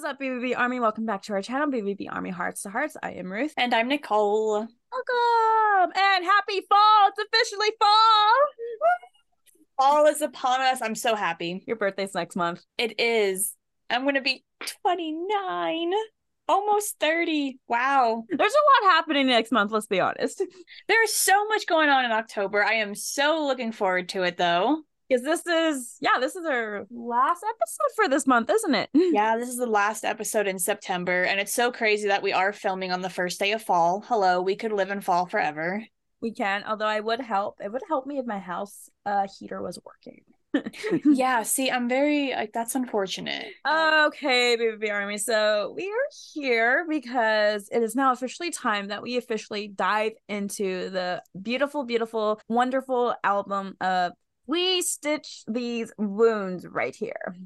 is up, BVB Army? Welcome back to our channel, BVB Army Hearts to Hearts. I am Ruth. And I'm Nicole. Welcome and happy fall. It's officially fall. Fall is upon us. I'm so happy. Your birthday's next month. It is. I'm going to be 29, almost 30. Wow. There's a lot happening next month, let's be honest. There's so much going on in October. I am so looking forward to it, though. Because this is, yeah, this is our last episode for this month, isn't it? Yeah, this is the last episode in September. And it's so crazy that we are filming on the first day of fall. Hello, we could live in fall forever. We can, although I would help. It would help me if my house uh, heater was working. yeah, see, I'm very like that's unfortunate. Okay, BVB army. So we are here because it is now officially time that we officially dive into the beautiful, beautiful, wonderful album of We Stitch These Wounds right here.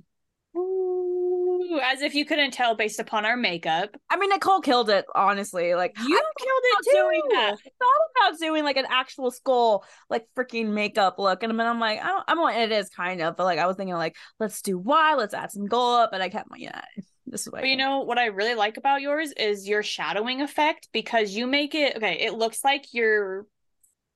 Ooh, as if you couldn't tell based upon our makeup. I mean, Nicole killed it, honestly. Like you killed it too. Doing that. I thought about doing like an actual skull, like freaking makeup look, and then I'm like, I don't. I'm like, it is kind of, but like I was thinking like, let's do Y, let's add some gold up, but I kept my yeah. This is. But you know what I really like about yours is your shadowing effect because you make it okay. It looks like you're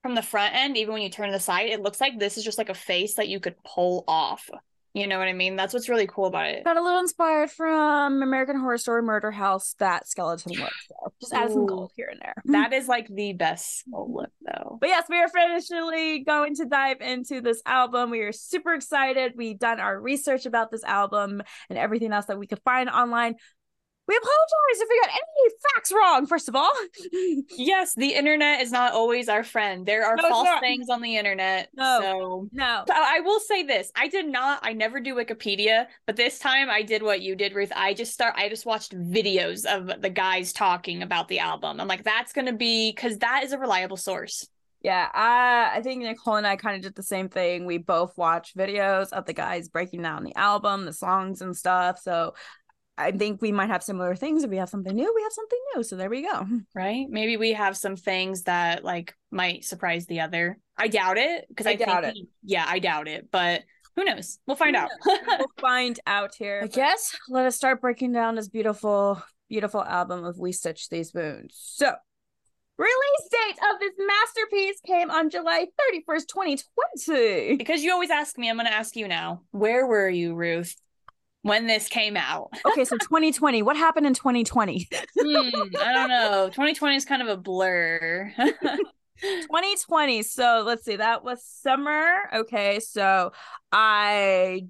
from the front end, even when you turn to the side, it looks like this is just like a face that you could pull off. You know what I mean? That's what's really cool about it. Got a little inspired from American Horror Story Murder House, that skeleton look. So just add some gold here and there. That is like the best look though. But yes, we are officially going to dive into this album. We are super excited. We've done our research about this album and everything else that we could find online. We apologize if we got any facts wrong, first of all. yes, the internet is not always our friend. There are no, false things on the internet. No. So no. So I will say this. I did not, I never do Wikipedia, but this time I did what you did, Ruth. I just start I just watched videos of the guys talking about the album. I'm like, that's gonna be because that is a reliable source. Yeah, I I think Nicole and I kind of did the same thing. We both watched videos of the guys breaking down the album, the songs and stuff. So I think we might have similar things. If we have something new, we have something new. So there we go. Right? Maybe we have some things that like might surprise the other. I doubt it because I, I, doubt think, it. Yeah, I doubt it, but who knows? We'll find out. we'll find out here. I guess let us start breaking down this beautiful, beautiful album of We Stitch These Wounds. So, release date of this masterpiece came on July 31st, 2020. Because you always ask me, I'm going to ask you now. Where were you, Ruth? When this came out. okay, so 2020. What happened in 2020? hmm, I don't know. 2020 is kind of a blur. 2020. So let's see. That was summer. Okay, so I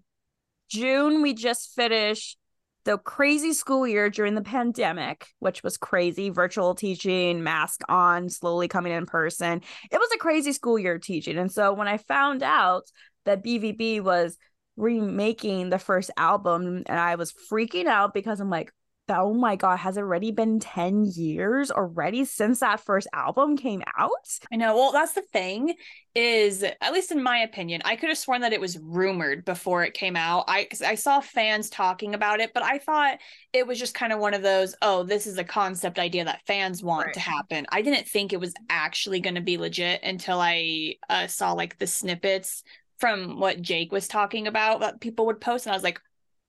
June we just finished the crazy school year during the pandemic, which was crazy, virtual teaching, mask on, slowly coming in person. It was a crazy school year teaching. And so when I found out that BVB was remaking the first album and I was freaking out because I'm like, oh my god, has it already been 10 years already since that first album came out? I know. Well, that's the thing is at least in my opinion, I could have sworn that it was rumored before it came out. I I saw fans talking about it, but I thought it was just kind of one of those, oh, this is a concept idea that fans want right. to happen. I didn't think it was actually going to be legit until I uh, saw like the snippets from what Jake was talking about that people would post, and I was like,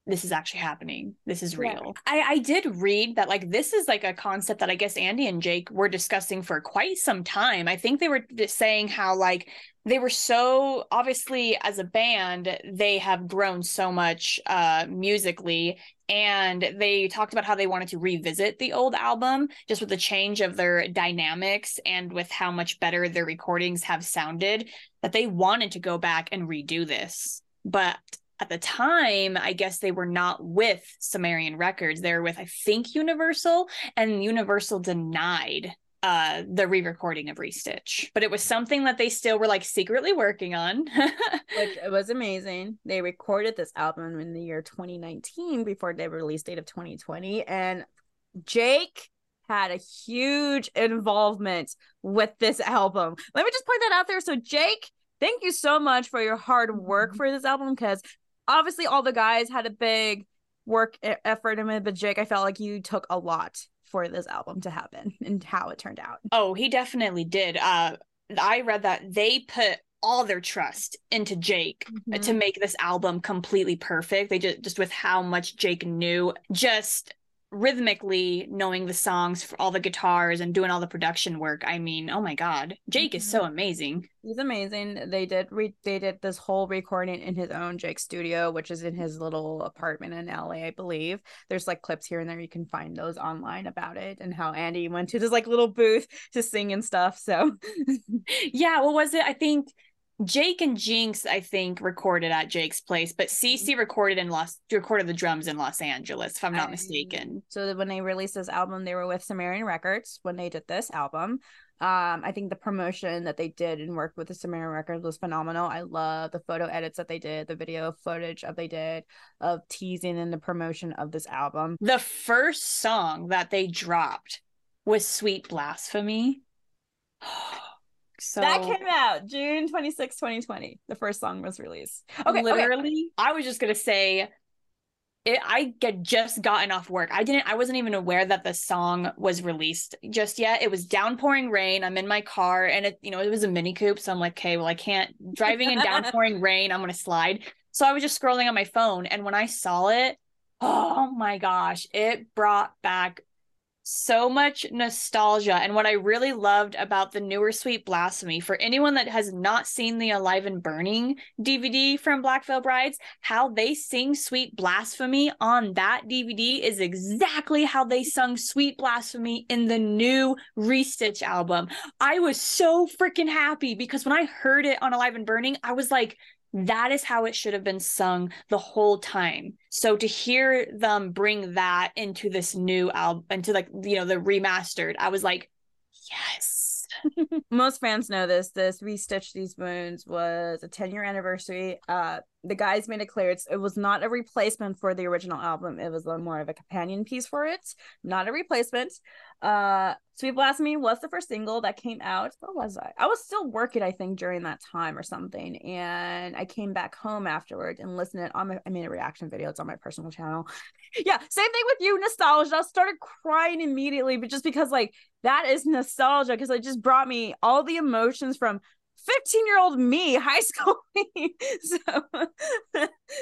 this is actually happening. This is real. Yeah. I, I did read that like this is like a concept that I guess Andy and Jake were discussing for quite some time. I think they were just saying how like they were so obviously as a band they have grown so much uh musically and they talked about how they wanted to revisit the old album just with the change of their dynamics and with how much better their recordings have sounded that they wanted to go back and redo this but at the time i guess they were not with sumerian records. They were with i think universal and universal denied uh the re-recording of restitch. But it was something that they still were like secretly working on. Which it was amazing. They recorded this album in the year 2019 before the release date of 2020 and jake had a huge involvement with this album. Let me just point that out there. So jake thank you so much for your hard work mm-hmm. for this album because obviously all the guys had a big work effort in it but jake i felt like you took a lot for this album to happen and how it turned out. Oh, he definitely did. Uh I read that they put all their trust into Jake Mhm. to make this album completely perfect. They just just with how much Jake knew, just rhythmically knowing the songs for all the guitars and doing all the production work. I mean, oh my god, Jake is so mm-hmm. amazing. He's amazing. They did re- they did this whole recording in his own Jake studio, which is in his little apartment in LA, I believe. There's like clips here and there you can find those online about it and how Andy went to this like little booth to sing and stuff. So Yeah, what was it? I think Jake and Jinx, I think, recorded at Jake's place, but CC recorded in Los recorded the drums in Los Angeles, if I'm not I- mistaken. so when they released this album, they were with Sumerian Records when they did this album. Um, I think the promotion that they did and worked with the Sumerian Records was phenomenal. I love the photo edits that they did, the video footage of they did of teasing and the promotion of this album. The first song that they dropped was Sweet Blasphemy. So that came out June 26, 2020. The first song was released. Okay, okay. literally, I was just gonna say it, I get just gotten off work. I didn't I wasn't even aware that the song was released just yet. It was downpouring rain. I'm in my car and it, you know, it was a mini coupe. So I'm like, okay, well, I can't driving in downpouring rain, I'm gonna slide. So I was just scrolling on my phone and when I saw it, oh my gosh, it brought back so much nostalgia. And what I really loved about the newer Sweet Blasphemy, for anyone that has not seen the Alive and Burning DVD from Black Veil Brides, how they sing Sweet Blasphemy on that DVD is exactly how they sung Sweet Blasphemy in the new Restitch album. I was so freaking happy because when I heard it on Alive and Burning, I was like, that is how it should have been sung the whole time. So to hear them bring that into this new album, into like, you know, the remastered, I was like, yes. Most fans know this. This Restitch These Wounds was a 10 year anniversary. Uh, the guys made it clear it's, it was not a replacement for the original album. It was more of a companion piece for it, not a replacement. Uh, Sweet Blasphemy was the first single that came out. Where was I? I was still working, I think, during that time or something. And I came back home afterward and listened it on my, I made a reaction video. It's on my personal channel. yeah, same thing with you, nostalgia. I started crying immediately, but just because like that is nostalgia, because it just brought me all the emotions from 15 year old me, high school me. so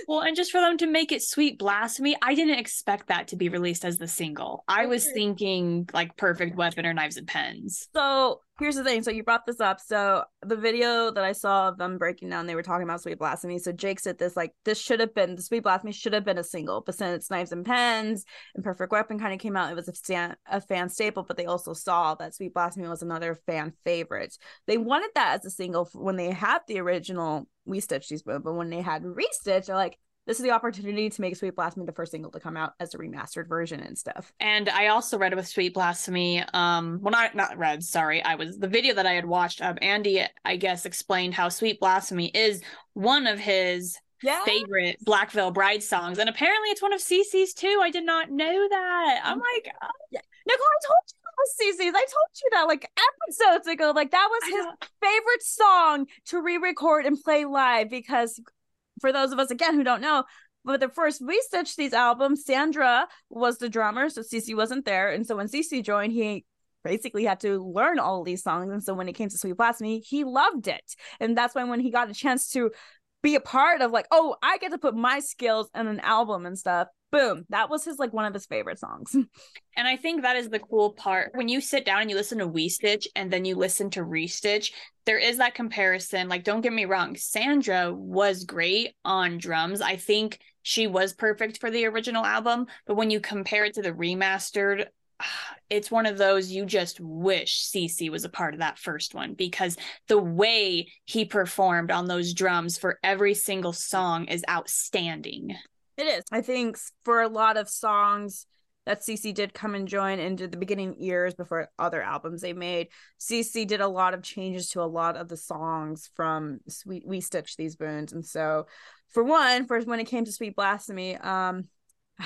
Well, and just for them to make it Sweet Blasphemy, I didn't expect that to be released as the single. I was thinking like Perfect Weapon or Knives and Pens. So here's the thing. So you brought this up. So the video that I saw of them breaking down, they were talking about Sweet Blasphemy. So Jake said this like this should have been the Sweet Blasphemy should have been a single, but since Knives and Pens and Perfect Weapon kind of came out, it was a fan a fan staple. But they also saw that Sweet Blasphemy was another fan favorite. They wanted that as a single when they had the original We Stitch These Wounds, but when they had Restitch, they're like. This is the opportunity to make Sweet Blasphemy the first single to come out as a remastered version and stuff. And I also read with Sweet Blasphemy. Um, well, not not read. Sorry, I was the video that I had watched. of Andy, I guess, explained how Sweet Blasphemy is one of his Yeah. favorite Black Veil Bride songs, and apparently it's one of CC's too. I did not know that. I'm like, oh, Nicole, I told you that was CC's. I told you that like episodes ago. Like that was his favorite song to re-record and play live because for those of us again who don't know, but the first We stitched These albums, Sandra was the drummer, so CC wasn't there. And so when CC joined, he basically had to learn all these songs. And so when it came to Sweet Blasphemy, he loved it. And that's why when he got a chance to be a part of like, oh, I get to put my skills in an album and stuff. Boom. That was his like one of his favorite songs. And I think that is the cool part. When you sit down and you listen to We Stitch and then you listen to Restitch, there is that comparison. Like, don't get me wrong, Sandra was great on drums. I think she was perfect for the original album. But when you compare it to the remastered, it's one of those you just wish CC was a part of that first one because the way he performed on those drums for every single song is outstanding. It is. I think for a lot of songs that CC did come and join into the beginning years before other albums they made, CC did a lot of changes to a lot of the songs from Sweet We Stitch These Wounds. And so for one, for when it came to Sweet Blasphemy, um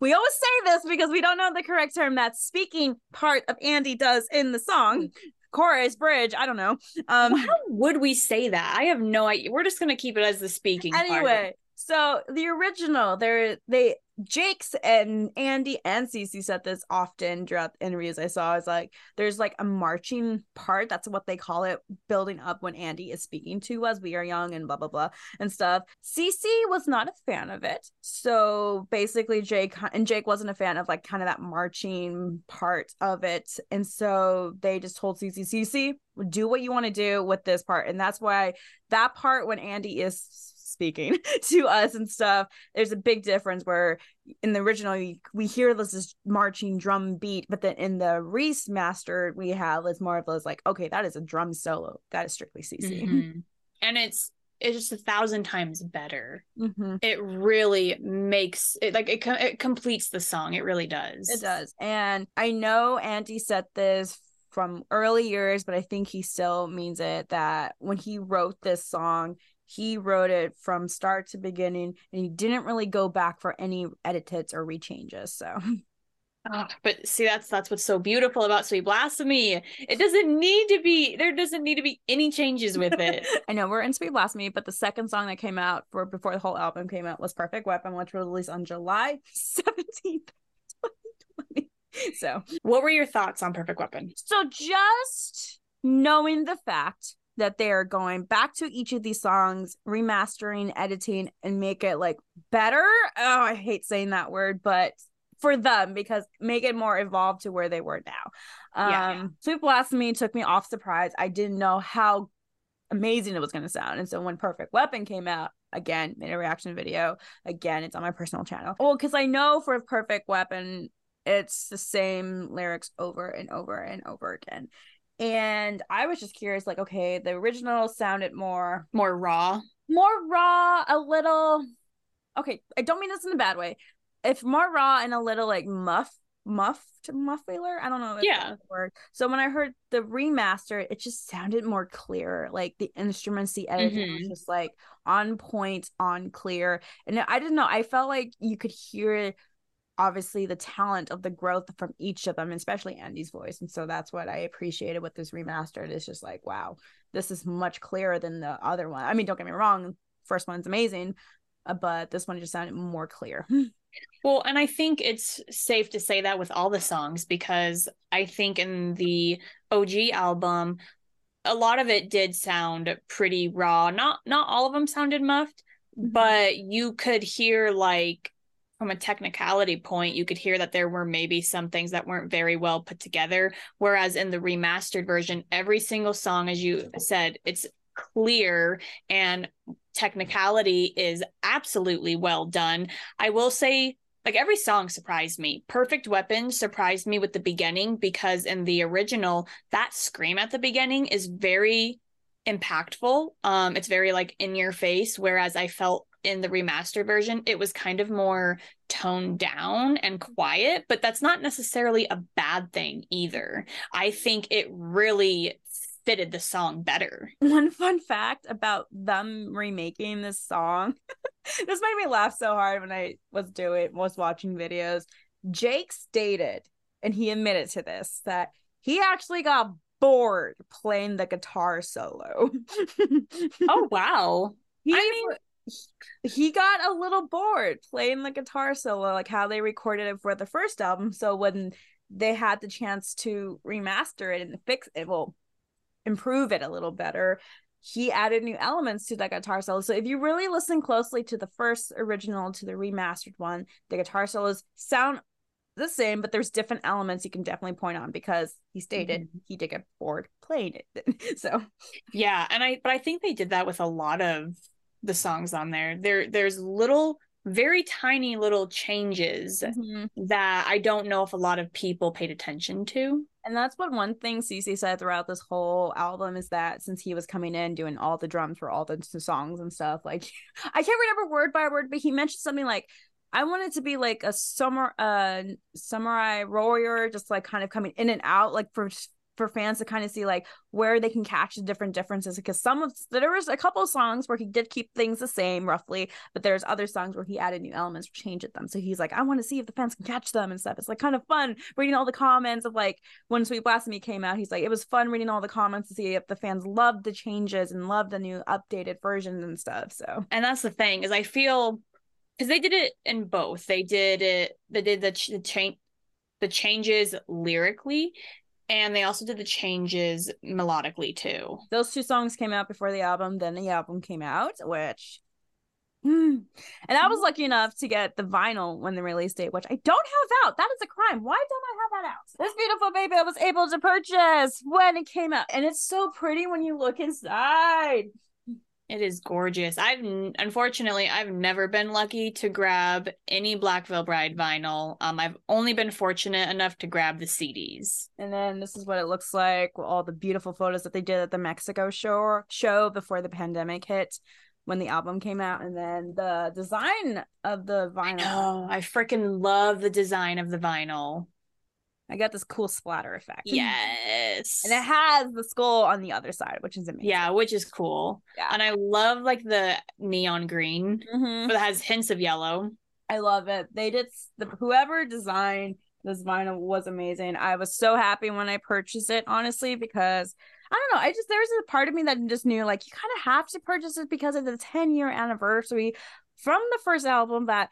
we always say this because we don't know the correct term that speaking part of Andy does in the song. Chorus, bridge, I don't know. Um How would we say that? I have no idea. We're just gonna keep it as the speaking part. anyway so the original there they Jake's and Andy and CC said this often throughout the interviews I saw is like there's like a marching part. That's what they call it, building up when Andy is speaking to us. We are young and blah blah blah and stuff. CC was not a fan of it. So basically Jake and Jake wasn't a fan of like kind of that marching part of it. And so they just told CC, CC, do what you want to do with this part. And that's why that part when Andy is speaking to us and stuff there's a big difference where in the original we hear this, this marching drum beat but then in the remastered we have it's more of those like okay that is a drum solo. That is strictly cc mm-hmm. and it's it's just a thousand times better. Mm-hmm. it really makes it like it, it completes the song. It really does. It does. And i know andy said this from early years, but I think he still means it that when he wrote this song, he wrote it from start to beginning and he didn't really go back for any edits or rechanges so. Oh, but see that's that's what's so beautiful about sweet blasphemy. It doesn't need to be there doesn't need to be any changes with it. I know we're in sweet blasphemy but the second song that came out for before the whole album came out was perfect weapon which was released on july 17th 2020 so. What were your thoughts on perfect weapon? So just knowing the fact that they are going back to each of these songs, remastering, editing, and make it like better. Oh, I hate saying that word, but for them because make it more evolved to where they were now. Um, yeah, yeah. Sweet Blasphemy took me off surprise. I didn't know how amazing it was going to sound. And so when Perfect Weapon came out, again, made a reaction video. Again, it's on my personal channel. Well, because I know for Perfect Weapon, it's the same lyrics over and over and over again and I was just curious, like, okay, the original sounded more more raw, more raw, a little. Okay, I don't mean this in a bad way. If more raw and a little like muff, muffed, muffler. I don't know. yeah. word. So when I heard the remaster, it just sounded more clear. Like the instruments, the editing mm-hmm. was just like on point, on clear. And I didn't know. I felt like you could hear obviously the talent of the growth from each of them, especially Andy's voice. And so that's what I appreciated with this remastered. It's just like, wow, this is much clearer than the other one. I mean, don't get me wrong, first one's amazing, uh, but this one just sounded more clear. well, and I think it's safe to say that with all the songs because I think in the OG album, a lot of it did sound pretty raw. Not not all of them sounded muffed, mm-hmm. but you could hear like from a technicality point, you could hear that there were maybe some things that weren't very well put together. Whereas in the remastered version, every single song, as you said, it's clear and technicality is absolutely well done. I will say, like every song surprised me. Perfect Weapon surprised me with the beginning because in the original, that scream at the beginning is very impactful. Um, it's very like in your face, whereas I felt in the remastered version, it was kind of more toned down and mm-hmm. quiet, but that's not necessarily a bad thing either. I think it really fitted the song better. One fun fact about them remaking this song. this made me laugh so hard when I was doing was watching videos. Jake stated, and he admitted to this, that he actually got bored playing the guitar solo. oh wow. He, I mean, he got a little bored playing the guitar solo, like how they recorded it for the first album. So when they had the chance to remaster it and fix it, well, improve it a little better, he added new elements to that guitar solo. So if you really listen closely to the first original to the remastered one, the guitar solos sound the same, but there's different elements you can definitely point on because he stated mm-hmm. he did get bored playing it. so yeah, and I but I think they did that with a lot of the songs on there. There there's little very tiny little changes mm-hmm. that I don't know if a lot of people paid attention to. And that's what one thing CC said throughout this whole album is that since he was coming in doing all the drums for all the songs and stuff, like I can't remember word by word, but he mentioned something like I wanted to be like a summer uh samurai warrior, just like kind of coming in and out, like for for fans to kind of see like where they can catch the different differences because some of there was a couple songs where he did keep things the same roughly but there's other songs where he added new elements or changed them so he's like i want to see if the fans can catch them and stuff it's like kind of fun reading all the comments of like when sweet blasphemy came out he's like it was fun reading all the comments to see if the fans loved the changes and loved the new updated versions and stuff so and that's the thing is i feel because they did it in both. They did it. They did the ch- the change the changes lyrically, and they also did the changes melodically too. Those two songs came out before the album. Then the album came out, which. Hmm. And I was lucky enough to get the vinyl when the release date, which I don't have out. That is a crime. Why don't I have that out? This beautiful baby I was able to purchase when it came out. And it's so pretty when you look inside. It is gorgeous. I've unfortunately I've never been lucky to grab any Black Veil Bride vinyl. Um, I've only been fortunate enough to grab the CDs. And then this is what it looks like. All the beautiful photos that they did at the Mexico show show before the pandemic hit, when the album came out, and then the design of the vinyl. Oh, I freaking love the design of the vinyl. I got this cool splatter effect. Yes. And it has the skull on the other side, which is amazing. Yeah, which is cool. Yeah. And I love like the neon green, Mhm. but it has hints of yellow. I love it. They did the whoever designed this vinyl was amazing. I was so happy when I purchased it, honestly, because I don't know. I just there's a part of me that just knew like you kind of have to purchase it because of the 10 year anniversary from the first album that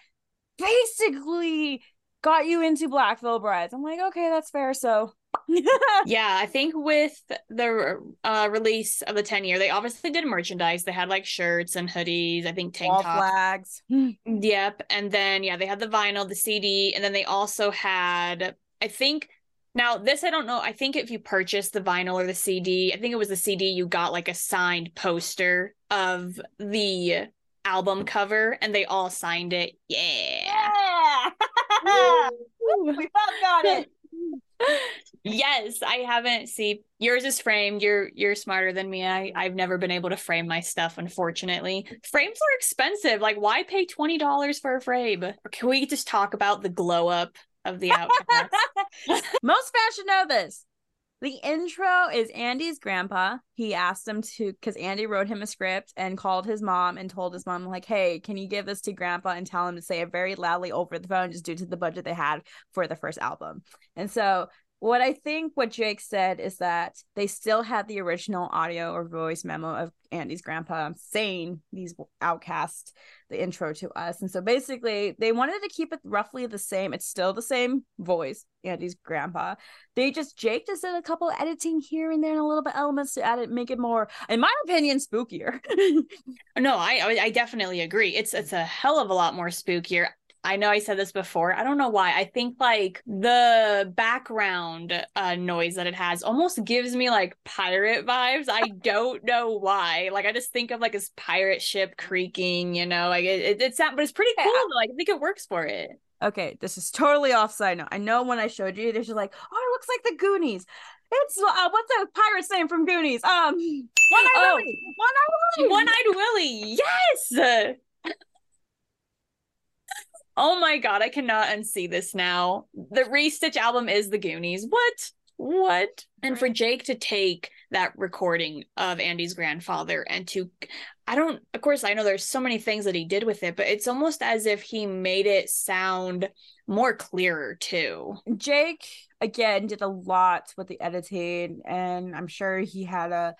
basically got you into Black Veil Brides. I'm like, okay, that's fair. So yeah, I think with the uh, release of the 10 year, they obviously did merchandise. They had like shirts and hoodies, I think tank wall tops. flags. Yep. And then, yeah, they had the vinyl, the CD, and then they also had, I think, now this I don't know. I think if you purchased the vinyl or the CD, I think it was the CD, you got like a signed poster of the album cover and they all signed it. Yeah. Yeah. We both got it. yes, I haven't see yours is framed. You're you're smarter than me. I I've never been able to frame my stuff unfortunately. Frames are expensive. Like why pay $20 for a frame? Or can we just talk about the glow up of the outcast? Most fans should know this. The intro is Andy's grandpa. He asked him to, because Andy wrote him a script and called his mom and told his mom, like, hey, can you give this to grandpa and tell him to say it very loudly over the phone, just due to the budget they had for the first album. And so, what I think what Jake said is that they still had the original audio or voice memo of Andy's grandpa saying these outcast the intro to us. And so basically, they wanted to keep it roughly the same. It's still the same voice, Andy's grandpa. They just Jake just did a couple editing here and there and a little bit elements to add it, make it more, in my opinion, spookier. no, I I definitely agree. It's it's a hell of a lot more spookier. I know I said this before. I don't know why. I think like the background uh, noise that it has almost gives me like pirate vibes. I don't know why. Like I just think of like this pirate ship creaking. You know, like it, it, it's that, but it's pretty cool. Yeah. Like I think it works for it. Okay, this is totally offside now. I know when I showed you, there's just like, oh, it looks like the Goonies. It's uh, what's the pirate's name from Goonies? Um, One Eyed oh, Willie. One Eyed Willie. One Eyed Willie. Yes. Oh my god, I cannot unsee this now. The Restitch album is the Goonies. What? What? And for Jake to take that recording of Andy's grandfather and to I don't of course I know there's so many things that he did with it, but it's almost as if he made it sound more clearer too. Jake again did a lot with the editing and I'm sure he had a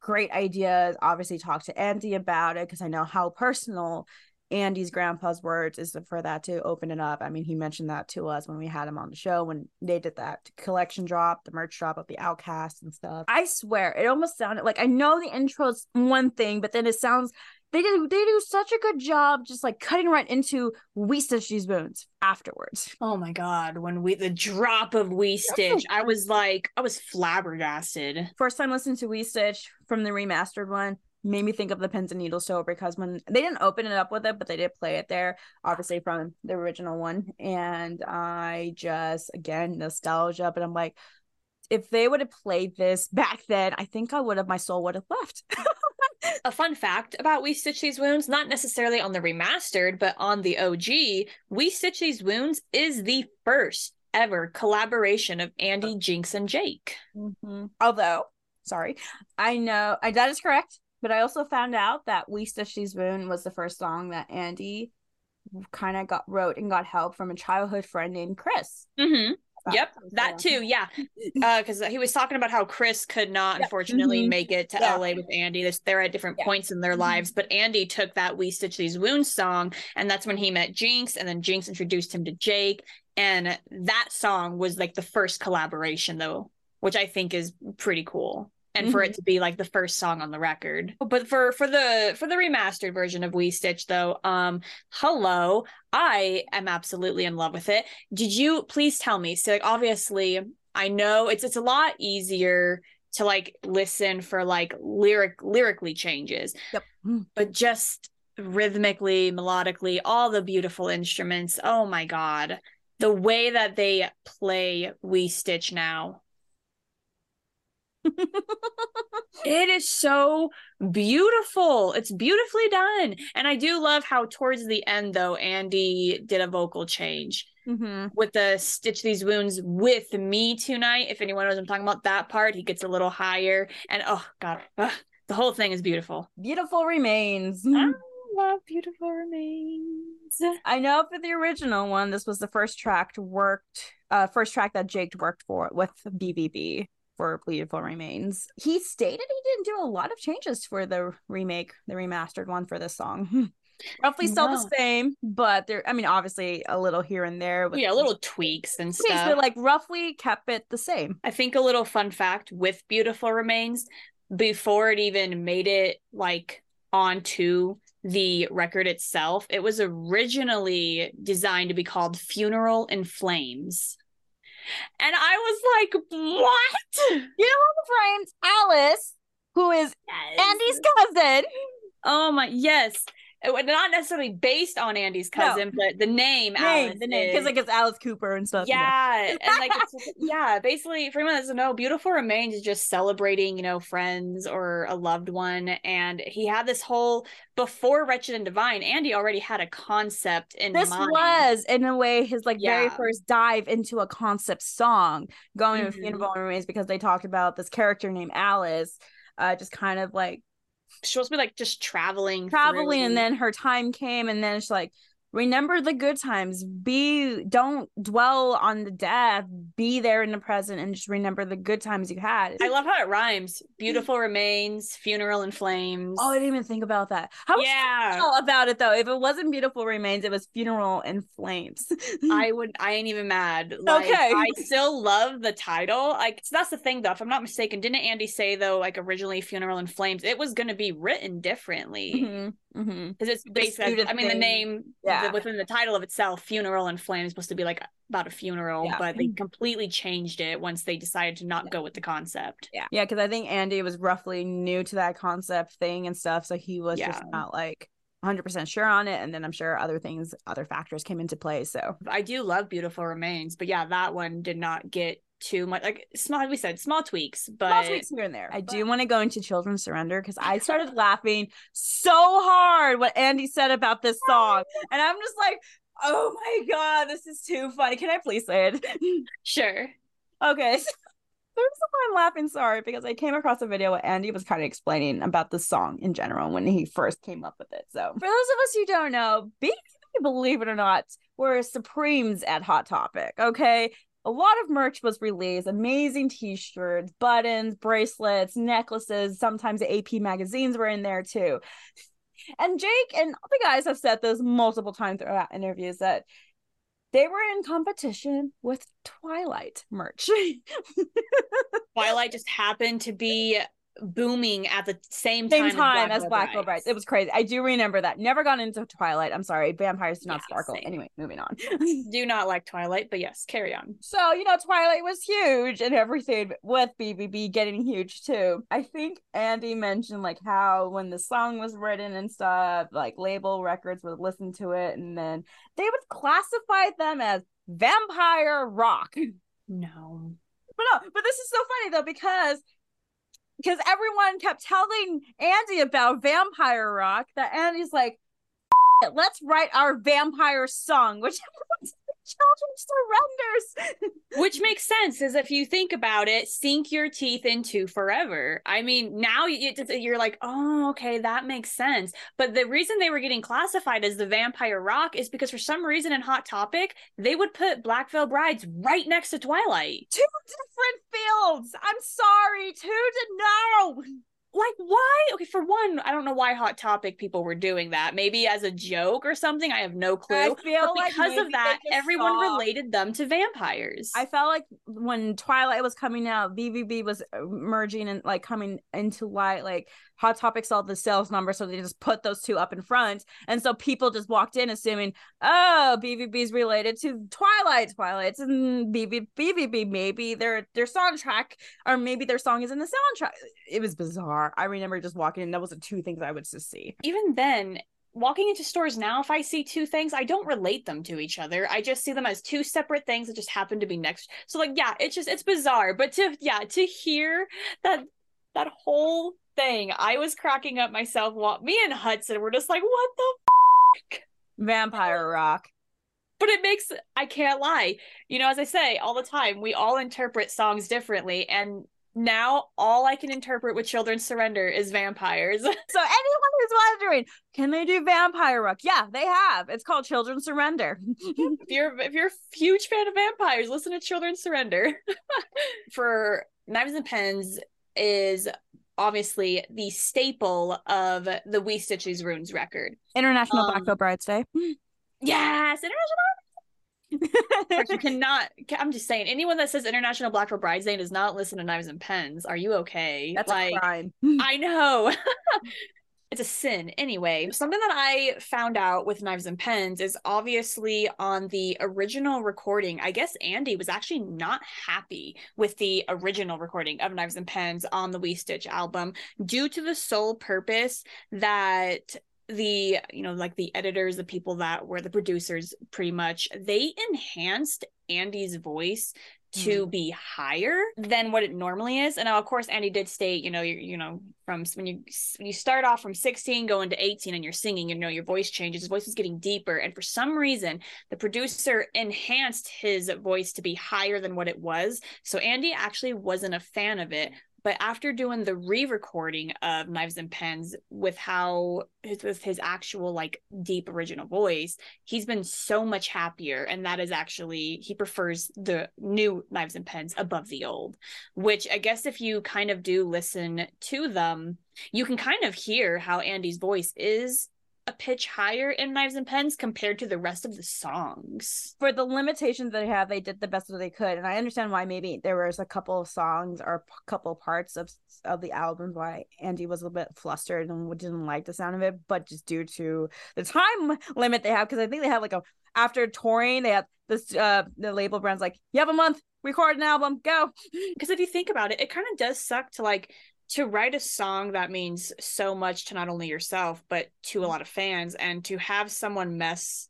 great ideas obviously talked to Andy about it because I know how personal Andy's grandpa's words is for that to open it up. I mean, he mentioned that to us when we had him on the show when they did that collection drop, the merch drop of the Outcast and stuff. I swear, it almost sounded like I know the intro's one thing, but then it sounds they do they do such a good job just like cutting right into we stitch these wounds afterwards. Oh my god, when we the drop of we stitch, I was like I was flabbergasted. First time listening to we stitch from the remastered one made me think of the pins and needles show because when they didn't open it up with it, but they did play it there, obviously from the original one. And I just again nostalgia, but I'm like, if they would have played this back then, I think I would have my soul would have left. a fun fact about We Stitch These Wounds, not necessarily on the remastered, but on the OG, We Stitch These Wounds is the first ever collaboration of Andy, Jinx, and Jake. Mm-hmm. Although, sorry, I know I, that is correct. But I also found out that We Stitch These Wounds was the first song that Andy kind of got wrote and got help from a childhood friend named Chris. Mm-hmm. Yep, that too. Yeah, because uh, he was talking about how Chris could not, yep. unfortunately, mm-hmm. make it to yeah. LA with Andy. They're at different yeah. points in their mm-hmm. lives, but Andy took that "We Stitch These Wounds" song, and that's when he met Jinx, and then Jinx introduced him to Jake, and that song was like the first collaboration, though, which I think is pretty cool and mm-hmm. for it mm-hmm. to be like the first song on the record. But for for the for the remastered version of We Stitch though, um hello, I am absolutely in love with it. Did you please tell me? So like obviously I know it's it's a lot easier to like listen for like lyric lyrically changes. Yep. But just rhythmically, melodically, all the beautiful instruments. Oh my god. The way that they play We Stitch now it is so beautiful. It's beautifully done. And I do love how towards the end though Andy did a vocal change. Mm-hmm. With the stitch these wounds with me tonight. If anyone knows I'm talking about that part, he gets a little higher. And oh god, ugh, the whole thing is beautiful. Beautiful remains. I love beautiful remains. I know for the original one, this was the first track worked, uh, first track that Jake worked for with BVB for Beautiful Remains. He stated he didn't do a lot of changes for the remake, the remastered one for this song. Roughly no. still the same, but there, I mean, obviously a little here and there. yeah, a little tweaks and tweaks, stuff. But like roughly kept it the same. I think a little fun fact with Beautiful Remains, before it even made it like onto the record itself, it was originally designed to be called Funeral in Flames. And I was like, what? You know who frames Alice, who is yes. Andy's cousin. Oh my yes not necessarily based on Andy's cousin, no. but the name, name Alice, the name, because like it's Alice Cooper and stuff. Yeah, you know? and like it's, yeah, basically, for anyone that doesn't know, "Beautiful Remains" is just celebrating, you know, friends or a loved one, and he had this whole before Wretched and Divine. Andy already had a concept in this mind. was in a way his like yeah. very first dive into a concept song, going mm-hmm. with Beautiful Remains because they talked about this character named Alice, uh, just kind of like she's supposed to be like just traveling traveling through. and then her time came and then it's like remember the good times. Be don't dwell on the death. Be there in the present and just remember the good times you had. I love how it rhymes. Beautiful remains funeral in flames. Oh i didn't even think about that. How yeah. about it though? If it wasn't beautiful remains it was funeral in flames. I would i ain't even mad. Like, okay. I still love the title. Like so that's the thing though if i'm not mistaken. Didn't andy say though like originally funeral in flames? It was going to be written differently. Mm-hmm because mm-hmm. it's basically i mean thing. the name yeah. the, within the title of itself funeral and flame is supposed to be like about a funeral yeah. but they mm-hmm. completely changed it once they decided to not yeah. go with the concept yeah yeah because i think andy was roughly new to that concept thing and stuff so he was just not like 100% sure on it and then i'm sure other things other factors came into play so i do love beautiful remains but yeah that one did not get too much like small like we said small tweaks but small tweaks here and there i but... do want to go into children surrender because i started laughing so hard what andy said about this song and i'm just like oh my god this is too funny. Can i please say it? Sure. Okay so the reason why i'm laughing sorry because i came across a video where andy was kind of explaining about the song in general when he first came up with it so. For those of us who don't know be believe it or not, we're supremes at Hot Topic. Okay a lot of merch was released amazing t-shirts buttons bracelets necklaces sometimes ap magazines were in there too. And jake and the guys have said this multiple times throughout interviews that they were in competition with twilight merch. Twilight just happened to be booming at the same, same time, time as Black, Black Brides. It was crazy. I do remember that. Never got into Twilight. I'm sorry. Vampires do not yeah, sparkle. Same. Anyway, moving on. do not like Twilight, but yes, carry on. So, you know, Twilight was huge and everything with BVB getting huge too. I think Andy mentioned like how when the song was written and stuff, like label records would listen to it and then they would classify them as vampire rock. No. But no, but this is so funny though because because everyone kept telling Andy about vampire rock that Andy's like, let's write our vampire song, which children surrenders. Which makes sense, is if you think about it, sink your teeth into forever. I mean, now you, you're like, oh, okay, that makes sense. But the reason they were getting classified as the vampire rock is because for some reason in Hot Topic, they would put Black Veil Brides right next to Twilight. Two different fields. I'm sorry. Two to know like why? Okay for one i don't know why hot topic people were doing that. Maybe as a joke or something i have no clue. I feel but because like of that everyone saw... related them to vampires. I felt like when twilight was coming out bvb was merging and like coming into light like Hot Topic saw the sales number, so they just put those two up in front. And so people just walked in assuming, oh, BVB is related to Twilight, Twilight's and BVB, BVB, maybe their their soundtrack, or maybe their song is in the soundtrack. It was bizarre. I remember just walking in, that was the two things I would just see. Even then, walking into stores now, if I see two things, I don't relate them to each other. I just see them as two separate things that just happen to be next. So like, yeah, it's just it's bizarre. But to yeah, to hear that that whole thing. I was cracking up myself. While me and Hudson were just like, "What the f-? vampire rock?" But it makes I can't lie. You know, as I say all the time, we all interpret songs differently, and now all I can interpret with Children Surrender is vampires. so anyone who's wondering, can they do vampire rock? Yeah, they have. It's called Children Surrender. if you're if you're a huge fan of vampires, listen to Children Surrender. For Knives and Pens is obviously the staple of the We Stitch These Wounds record. International um, Black Brides Day. Yes, International. you cannot. I'm just saying, anyone that says International Black Veil Brides Day does not listen to Knives and Pens. Are you okay? That's like, a crime. I know. it's a sin. Anyway something that i found out with knives and pens is obviously on the original recording i guess andy was actually not happy with the original recording of knives and pens on the we stitch album due to the sole purpose that the you know like the editors the people that were the producers pretty much they enhanced andy's voice to mm. be higher than what it normally is. And now, of course, Andy did state, you know, you you know, from when you when you start off from 16 going to 18 and you're singing, you know, your voice changes. His voice is getting deeper, and for some reason, the producer enhanced his voice to be higher than what it was. So Andy actually wasn't a fan of it, but after doing the re-recording of knives and pens with how with his actual like deep original voice he's been so much happier and that is actually he prefers the new knives and pens above the old which i guess if you kind of do listen to them you can kind of hear how andy's voice is a pitch higher in Knives and Pens compared to the rest of the songs. For the limitations that they have, they did the best that they could, and I understand why maybe there was a couple of songs or a couple parts of of the album why Andy was a little bit flustered and didn't like the sound of it, but just due to the time limit they have, because I think they have like a after touring, they have this uh the label brand's like, you have a month, record an album, go. Because if you think about it, it kind of does suck to like to write a song that means so much to not only yourself but to a mm-hmm. lot of fans and to have someone mess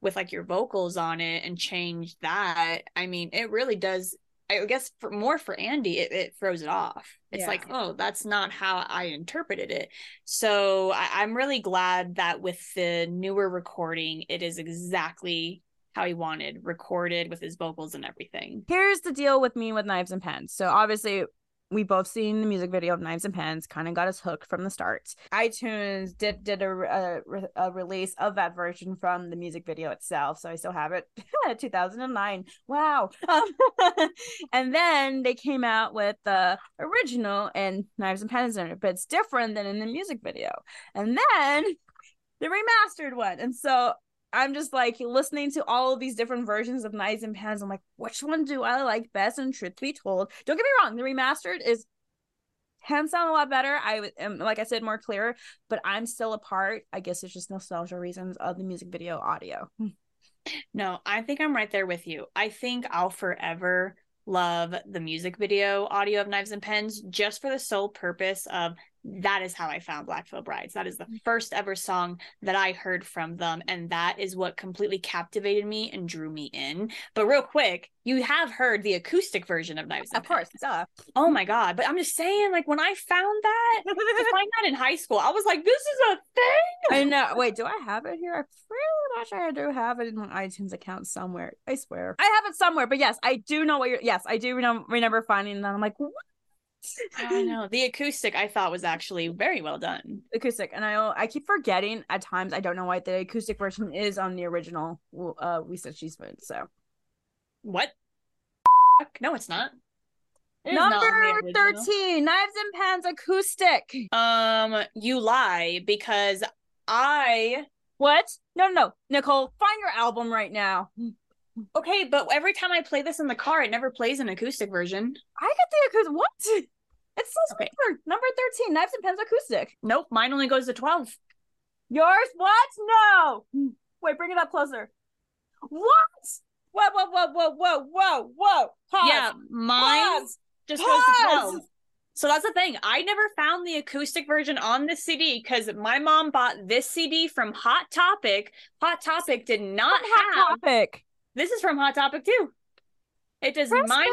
with like your vocals on it and change that i mean it really does i guess for more for andy it, it throws it off it's yeah. like oh that's not how i interpreted it so I, i'm really glad that with the newer recording it is exactly how he wanted recorded with his vocals and everything. Here's the deal with me with knives and pens. So obviously we both seen the music video of Knives and Pens, kind of got us hooked from the start. iTunes did did a, a, uh, a, release of that version from the music video itself, so I still have it. 2009, wow! And then they came out with the original and Knives and Pens it, but it's different than in the music video. And then the remastered one, and so I'm just like listening to all of these different versions of Knives and Pens. I'm like, which one do I like best? And truth be told, don't get me wrong, the remastered is hands down a lot better. I am, like I said, more clear, but I'm still a part. I guess it's just nostalgia reasons of the music video audio. No, I think I'm right there with you. I think I'll forever love the music video audio of Knives and Pens just for the sole purpose of that is how I found Black Veil Brides. That is the mm-hmm. first ever song that I heard from them. And that is what completely captivated me and drew me in. But real quick, you have heard the acoustic version of Knives Of course, duh. Oh my God. But I'm just saying, like, when I found that, to find that in high school, I was like, this is a thing. I know. Wait, do I have it here? I'm not sure I do have it in my iTunes account somewhere. I swear. I have it somewhere, but yes, I do know what you're. Yes, I do remember finding that. I'm like, what? I know the acoustic I thought was actually very well done. Acoustic, and I I keep forgetting at times. I don't know why the acoustic version is on the original. Uh, we said she's been so. What? No, it's not. It Number thirteen, Knives and Pens acoustic. Um, you lie because I. What? No, no, no, Nicole, find your album right now. Okay, but every time I play this in the car, it never plays an acoustic version. I get the acoustic. What? It's so okay. weird. Number 13, Knives and Pens acoustic. Nope, mine only goes to 12. Yours? What? No. Wait, bring it up closer. What? Whoa, whoa, whoa, whoa, whoa, whoa, whoa. Pause. Yeah, mine Pause. just Pause. goes to 12. So that's the thing. I never found the acoustic version on the CD because my mom bought this CD from Hot Topic. Hot Topic did not Hot have Topic. This is from Hot Topic too. It does Chris mind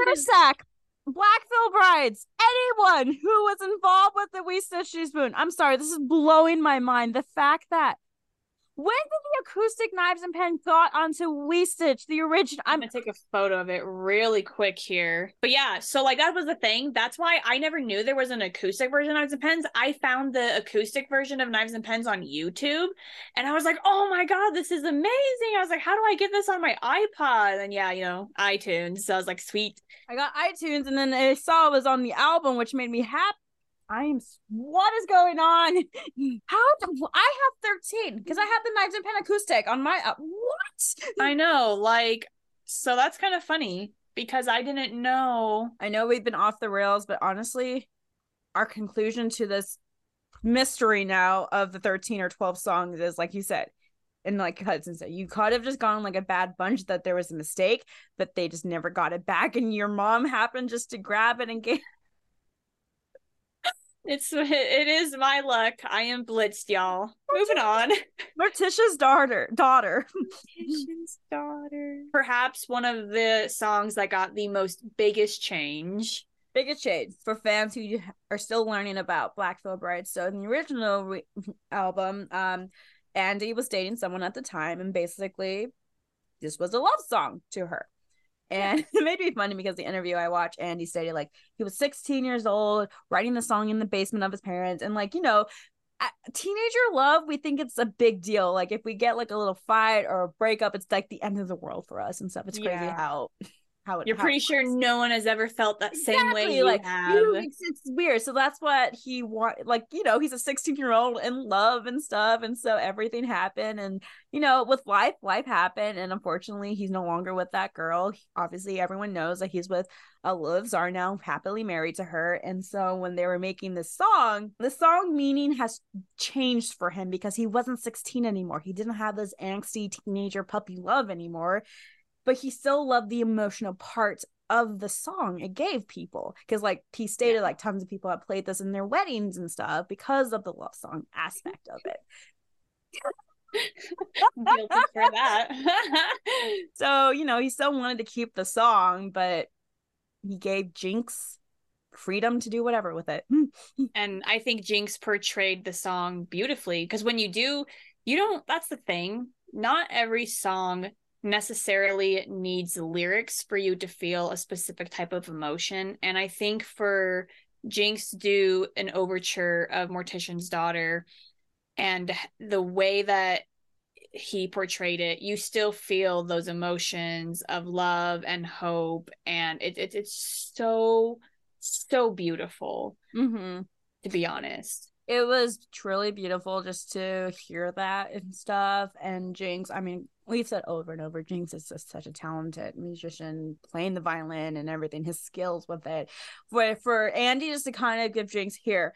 Black Veil Brides, anyone who was involved with the We Stitch Spoon. I'm sorry, this is blowing my mind. The fact that when did the acoustic knives and pen got onto We Stitch, the original? I'm gonna take a photo of it really quick here. But yeah, so like that was the thing. That's why I never knew there was an acoustic version of Knives and Pens. I found the acoustic version of Knives and Pens on YouTube, and I was like, "Oh my god, this is amazing!" I was like, "How do I get this on my iPod?" And yeah, you know, iTunes. So I was like, "Sweet." I got iTunes, and then I saw it was on the album, which made me happy I'm what is going on? How do I have 13 because I have the knives and pen acoustic on my uh, what? I know, like so that's kind of funny because I didn't know. I know we've been off the rails, but honestly, our conclusion to this mystery now of the 13 or 12 songs is like you said, and like Hudson said, you could have just gone like a bad bunch that there was a mistake, but they just never got it back, and your mom happened just to grab it and get it's it is my luck. I am blitzed, y'all. Moving on. Mortician's daughter. Daughter. Mortician's daughter. Perhaps one of the songs that got the most biggest change. Biggest change for fans who are still learning about Black Veil Brides. So in the original re- album, um, Andy was dating someone at the time, and basically, this was a love song to her. And it made me funny because the interview I watched, Andy stated like he was 16 years old, writing the song in the basement of his parents. And like, you know, teenager love, we think it's a big deal. Like if we get like a little fight or a breakup, it's like the end of the world for us and stuff. It's crazy yeah. how how it, you're how pretty sure no one has ever felt that exactly. same way you like have. You, it's, it's, weird so that's what he want like you know he's a 16 year old in love and stuff and so everything happened and you know with life life happened and unfortunately he's no longer with that girl obviously everyone knows that he's with a Liv Czar now happily married to her and so when they were making this song the song meaning has changed for him because he wasn't 16 anymore he didn't have this angsty teenager puppy love anymore but he still loved the emotional parts of the song it gave people because like he stated yeah. like tons of people have played this in their weddings and stuff because of the love song aspect of it. Guilty for that. So you know he still wanted to keep the song but he gave Jinxx freedom to do whatever with it. And i think Jinxx portrayed the song beautifully because when you do you don't that's the thing not every song necessarily needs lyrics for you to feel a specific type of emotion. And I think for Jinxx to do an overture of Mortician's daughter and the way that he portrayed it, you still feel those emotions of love and hope. And it, it it's so, so beautiful, mm-hmm. to be honest it was truly beautiful just to hear that and stuff. And Jinxx, I mean, we've said over and over, Jinxx is just such a talented musician, playing the violin and everything, his skills with it. For for Andy just to kind of give Jinxx here,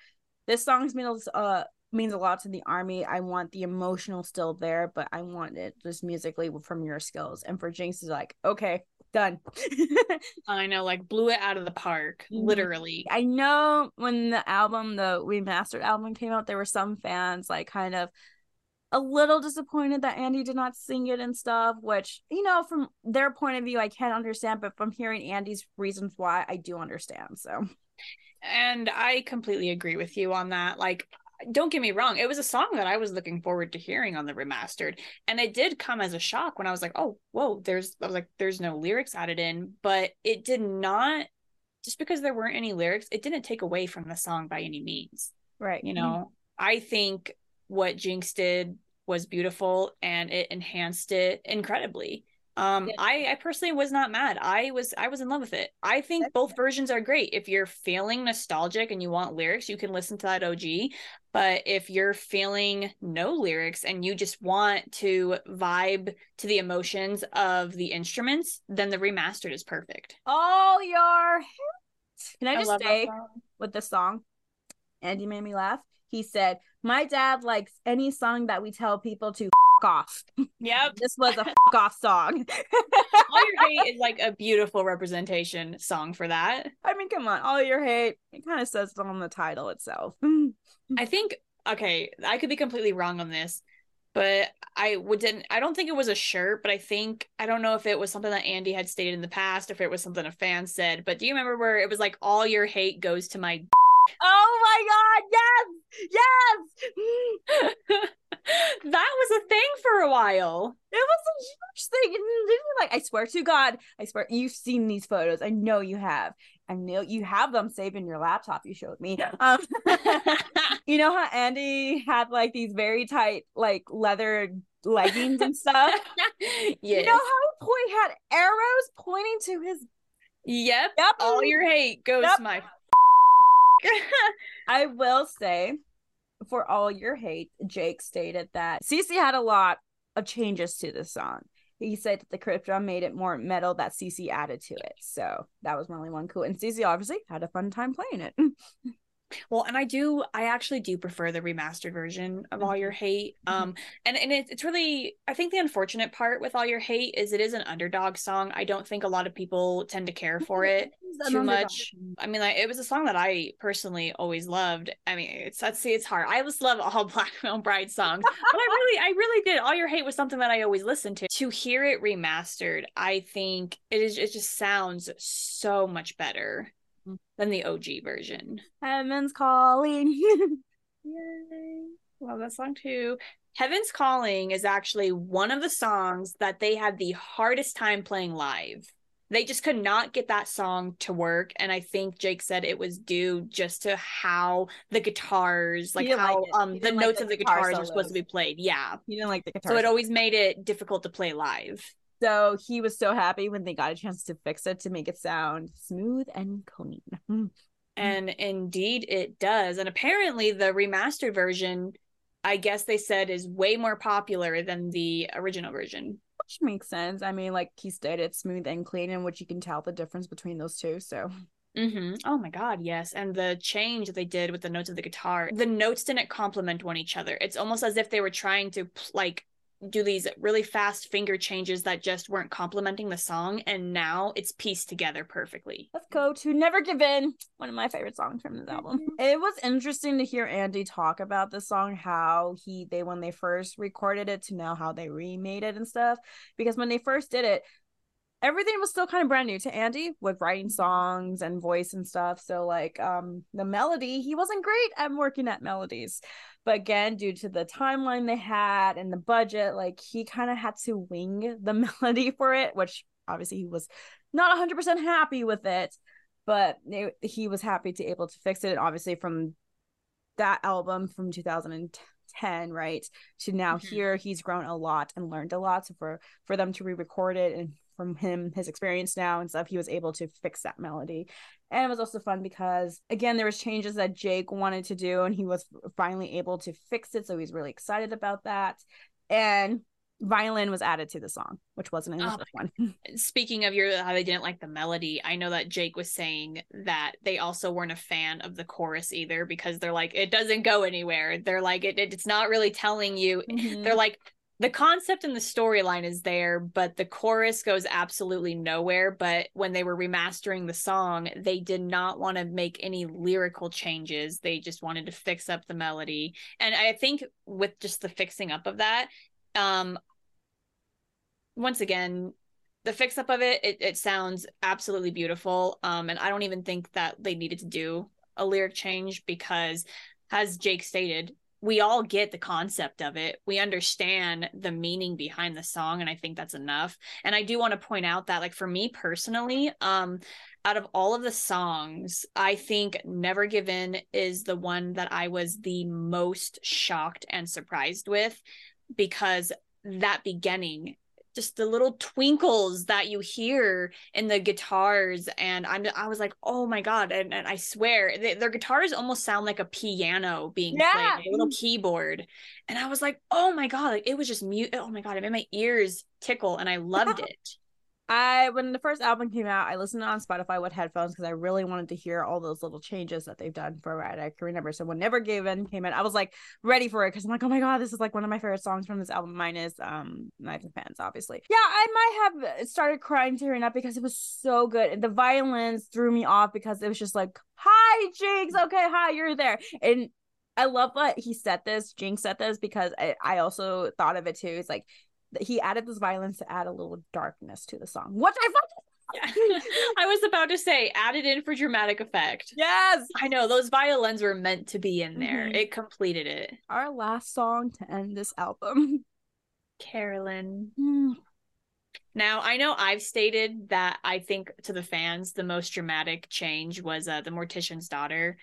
this song means uh means a lot to the army. I want the emotional still there, but I want it just musically from your skills. And for Jinxx is like, okay, done. I know, like blew it out of the park, Mhm. literally. I know when the album, the remastered album came out, there were some fans like kind of a little disappointed that Andy did not sing it and stuff, which, you know, from their point of view, I can't understand, but from hearing Andy's reasons why, I do understand. So, And I completely agree with you on that. Like, don't get me wrong, it was a song that I was looking forward to hearing on the remastered. And it did come as a shock when I was like, oh, whoa, there's, I was like, there's no lyrics added in. But it did not, just because there weren't any lyrics, it didn't take away from the song by any means. right. You know, I think what Jinxx did was beautiful and it enhanced it incredibly. Um, Yeah. I, I personally was not mad. I was I was in love with it. I think That's both versions are great. If you're feeling nostalgic and you want lyrics, you can listen to that OG. But if you're feeling no lyrics and you just want to vibe to the emotions of the instruments, then the remastered is perfect. All your Can I just love that say with the song? Andy made me laugh. He said, My dad likes any song that we tell people to f- off. Yep. This was a f- off song. All Your Hate is like a beautiful representation song for that. I mean, come on, all your hate. It kind of says it on the title itself. I think okay, I could be completely wrong on this, but I would didn't I don't think it was a shirt, but I think I don't know if it was something that Andy had stated in the past, if it was something a fan said, but do you remember where it was like all your hate goes to my Oh my god, yes, yes. that was a thing for a while. It was a huge thing. Like, I swear to God, I swear you've seen these photos. I know you have. I know you have them saved in your laptop. You showed me. Um, you know how Andy had like these very tight, like leather leggings and stuff. yes. You know how point had arrows pointing to his. yep. Yep. All your hate goes Yep. to my I will say, for all your hate, Jake stated that CC had a lot of changes to the song. He said that the crypt drum made it more metal that CC added to it. So that was really one cool. And CC obviously had a fun time playing it. Well, and I do, I actually do prefer the remastered version of All Your Hate. Um, and and it, it's really, I think the unfortunate part with All Your Hate is it is an underdog song. I don't think a lot of people tend to care for it too much. I mean, like it was a song that I personally always loved. I mean, it's let's see, it's hard. I just love all Black Veil Bride songs, but I really, I really did. All Your Hate was something that I always listened to. To hear it remastered, I think it is. It just sounds so much better. Than the OG version. Heaven's calling. Yay. Love that song too. Heaven's Calling is actually one of the songs that they had the hardest time playing live. They just could not get that song to work. And I think Jake said it was due just to how the guitars, like didn't like how um the didn't like notes the of the guitar guitars are supposed to be played. Yeah. You didn't like the guitar. So it always made it difficult to play live. So he was so happy when they got a chance to fix it to make it sound smooth and clean. And indeed it does. And apparently the remastered version, I guess they said is way more popular than the original version. Which makes sense. I mean, like he stated, smooth and clean, in which you can tell the difference between those two. So hmm Oh my God, yes. And the change that they did with the notes of the guitar, the notes didn't complement one each other. It's almost as if they were trying to like do these really fast finger changes that just weren't complementing the song. And now it's pieced together perfectly. let's go to Never Give In, one of my favorite songs from this album. It was interesting to hear Andy talk about the song, how he they when they first recorded it to now how they remade it and stuff. Because when they first did it, everything was still kind of brand new to Andy with writing songs and voice and stuff. So like um the melody, he wasn't great at working at melodies. But again, due to the timeline they had and the budget, like he kind of had to wing the melody for it, which obviously he was not 100% happy with it, but it- he was happy to able to fix it. And obviously from that album from 2010, right, to now Mhm. here, he's grown a lot and learned a lot. So for for them to re-record it and from him his experience now and stuff he was able to fix that melody and it was also fun because again there was changes that jake wanted to do and he was finally able to fix it so he's really excited about that and violin was added to the song which wasn't in the Oh first one Speaking of your how they didn't like the melody, I know that Jake was saying that they also weren't a fan of the chorus either because they're like, it doesn't go anywhere. They're like, it, it's not really telling you Mhm. they're like the concept and the storyline is there, but the chorus goes absolutely nowhere. But when they were remastering the song, they did not want to make any lyrical changes. They just wanted to fix up the melody. And I think with just the fixing up of that, um, once again, the fix up of it, it, it sounds absolutely beautiful. Um, and I don't even think that they needed to do a lyric change because, as Jake stated, we all get the concept of it. We understand the meaning behind the song and I think that's enough. And I do want to point out that like for me personally, um out of all of the songs, I think Never Give In is the one that I was the most shocked and surprised with because that beginning just the little twinkles that you hear in the guitars and i'm i was like oh my god and, and i swear they, their guitars almost sound like a piano being yeah. played a little keyboard and i was like oh my god like it was just mute oh my god it made my ears tickle and i loved it I when the first album came out, I listened on Spotify with headphones because I really wanted to hear all those little changes that they've done for Ride. I can remember. So when Never Gave In came in, I was like ready for it because I'm like, oh my god, this is like one of my favorite songs from this album. Mine is um Knives and obviously. Yeah, I might have started crying tearing up because it was so good. And the violins threw me off because it was just like, hi, Jinxx. Okay, hi, you're there. And I love that he said this, Jinxx said this because I, I also thought of it too. It's like he added this violence to add a little darkness to the song, which I fucking I was about to say added in for dramatic effect. Yes. I know those violins were meant to be in there. Mm-hmm. It completed it. Our last song to end this album. Carolyn. Mm. Now, I know I've stated that I think to the fans the most dramatic change was uh, the Mortician's daughter,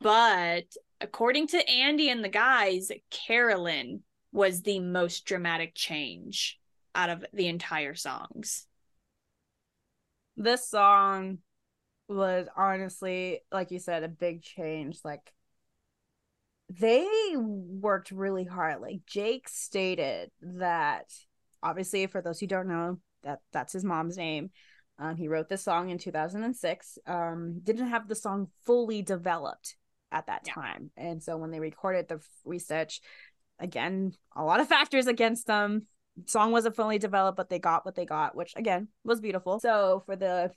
but according to Andy and the guys, Carolyn was the most dramatic change out of the entire songs. This song was honestly, like you said, a big change. Like they worked really hard. Like Jake stated that obviously for those who don't know, that that's his mom's name. Um, he wrote this song in 2006. Um, didn't have the song fully developed at that time, and so when they recorded the research, again, a lot of factors against them. Song wasn't fully developed, but they got what they got, which again was beautiful. So for the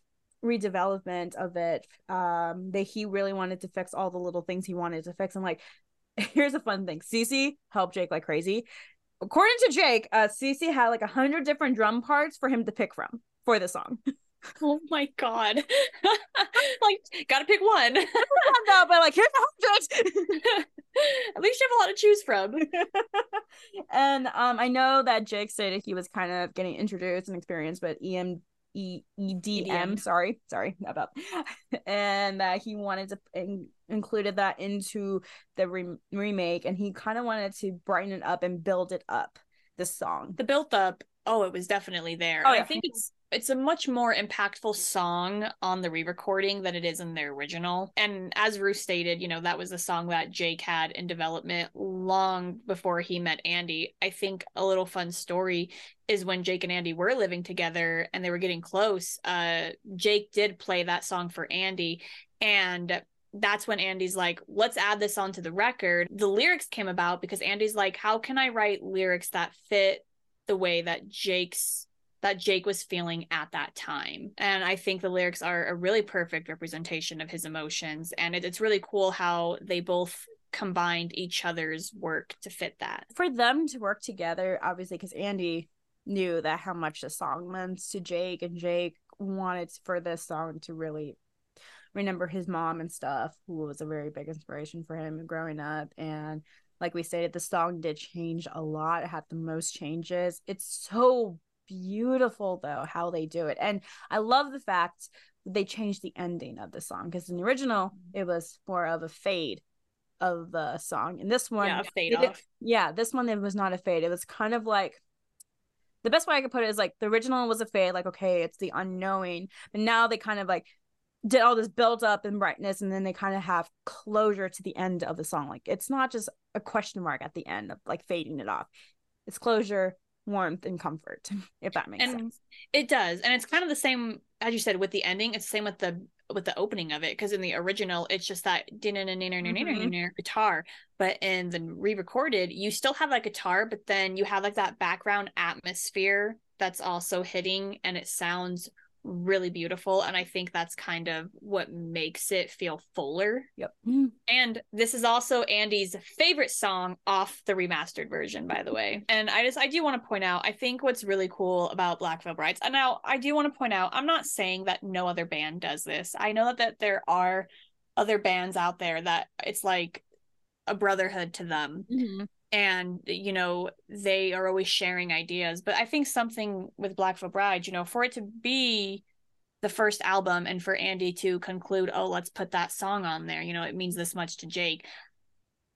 redevelopment of it, um, they he really wanted to fix all the little things he wanted to fix. And like, here's a fun thing: CC helped Jake like crazy. According to Jake, uh, CC had like a hundred different drum parts for him to pick from for the song. Oh my god! like, gotta pick one. though, but like, here's a hundred. At least you have a lot to choose from. and um, I know that Jake stated he was kind of getting introduced and experienced but EM E E D M. Sorry, sorry about, and that he wanted to in- included that into the re- remake, and he kind of wanted to brighten it up and build it up. The song, the built up, oh, it was definitely there. Oh, yeah. I think it's it's a much more impactful song on the re-recording than it is in the original. And as Ruth stated, you know, that was a song that Jake had in development long before he met Andy. I think a little fun story is when Jake and Andy were living together and they were getting close. Uh Jake did play that song for Andy and that's when Andy's like, let's add this onto the record. The lyrics came about because Andy's like, how can I write lyrics that fit the way that Jake's that Jake was feeling at that time. And I think the lyrics are a really perfect representation of his emotions. And it, it's really cool how they both combined each other's work to fit that. For them to work together, obviously, because Andy knew that how much the song meant to Jake, and Jake wanted for this song to really remember his mom and stuff, who was a very big inspiration for him growing up. And like we stated, the song did change a lot. It had the most changes. It's so beautiful though how they do it. And i love the fact they changed the ending of the song because in the original mm-hmm. it was more of a fade of the song. And this one yeah, fade off. yeah this one it was not a fade. It was kind of like the best way i could put it is like the original was a fade like okay it's the unknowing. But now they kind of like did all this build up and brightness and then they kind of have closure to the end of the song. Like it's not just a question mark at the end of like fading it off. It's closure warmth and comfort, if that makes and sense. It does. And it's kind of the same as you said with the ending. It's the same with the with the opening of it because in the original it's just that mm-hmm. guitar but in the re-recorded you still have that guitar but then you have like that background atmosphere that's also hitting and it sounds really beautiful and i think that's kind of what makes it feel fuller. Yep. And this is also andy's favorite song off the remastered version by the way. And i just i do want to point out i think what's really cool about black veil brides and now i do want to point out i'm not saying that no other band does this. I know that, there are other bands out there that it's like a brotherhood to them. Mm-hmm and you know they are always sharing ideas. But i think something with black veil bride you know for it to be the first album and for andy to conclude oh let's put that song on there you know it means this much to jake.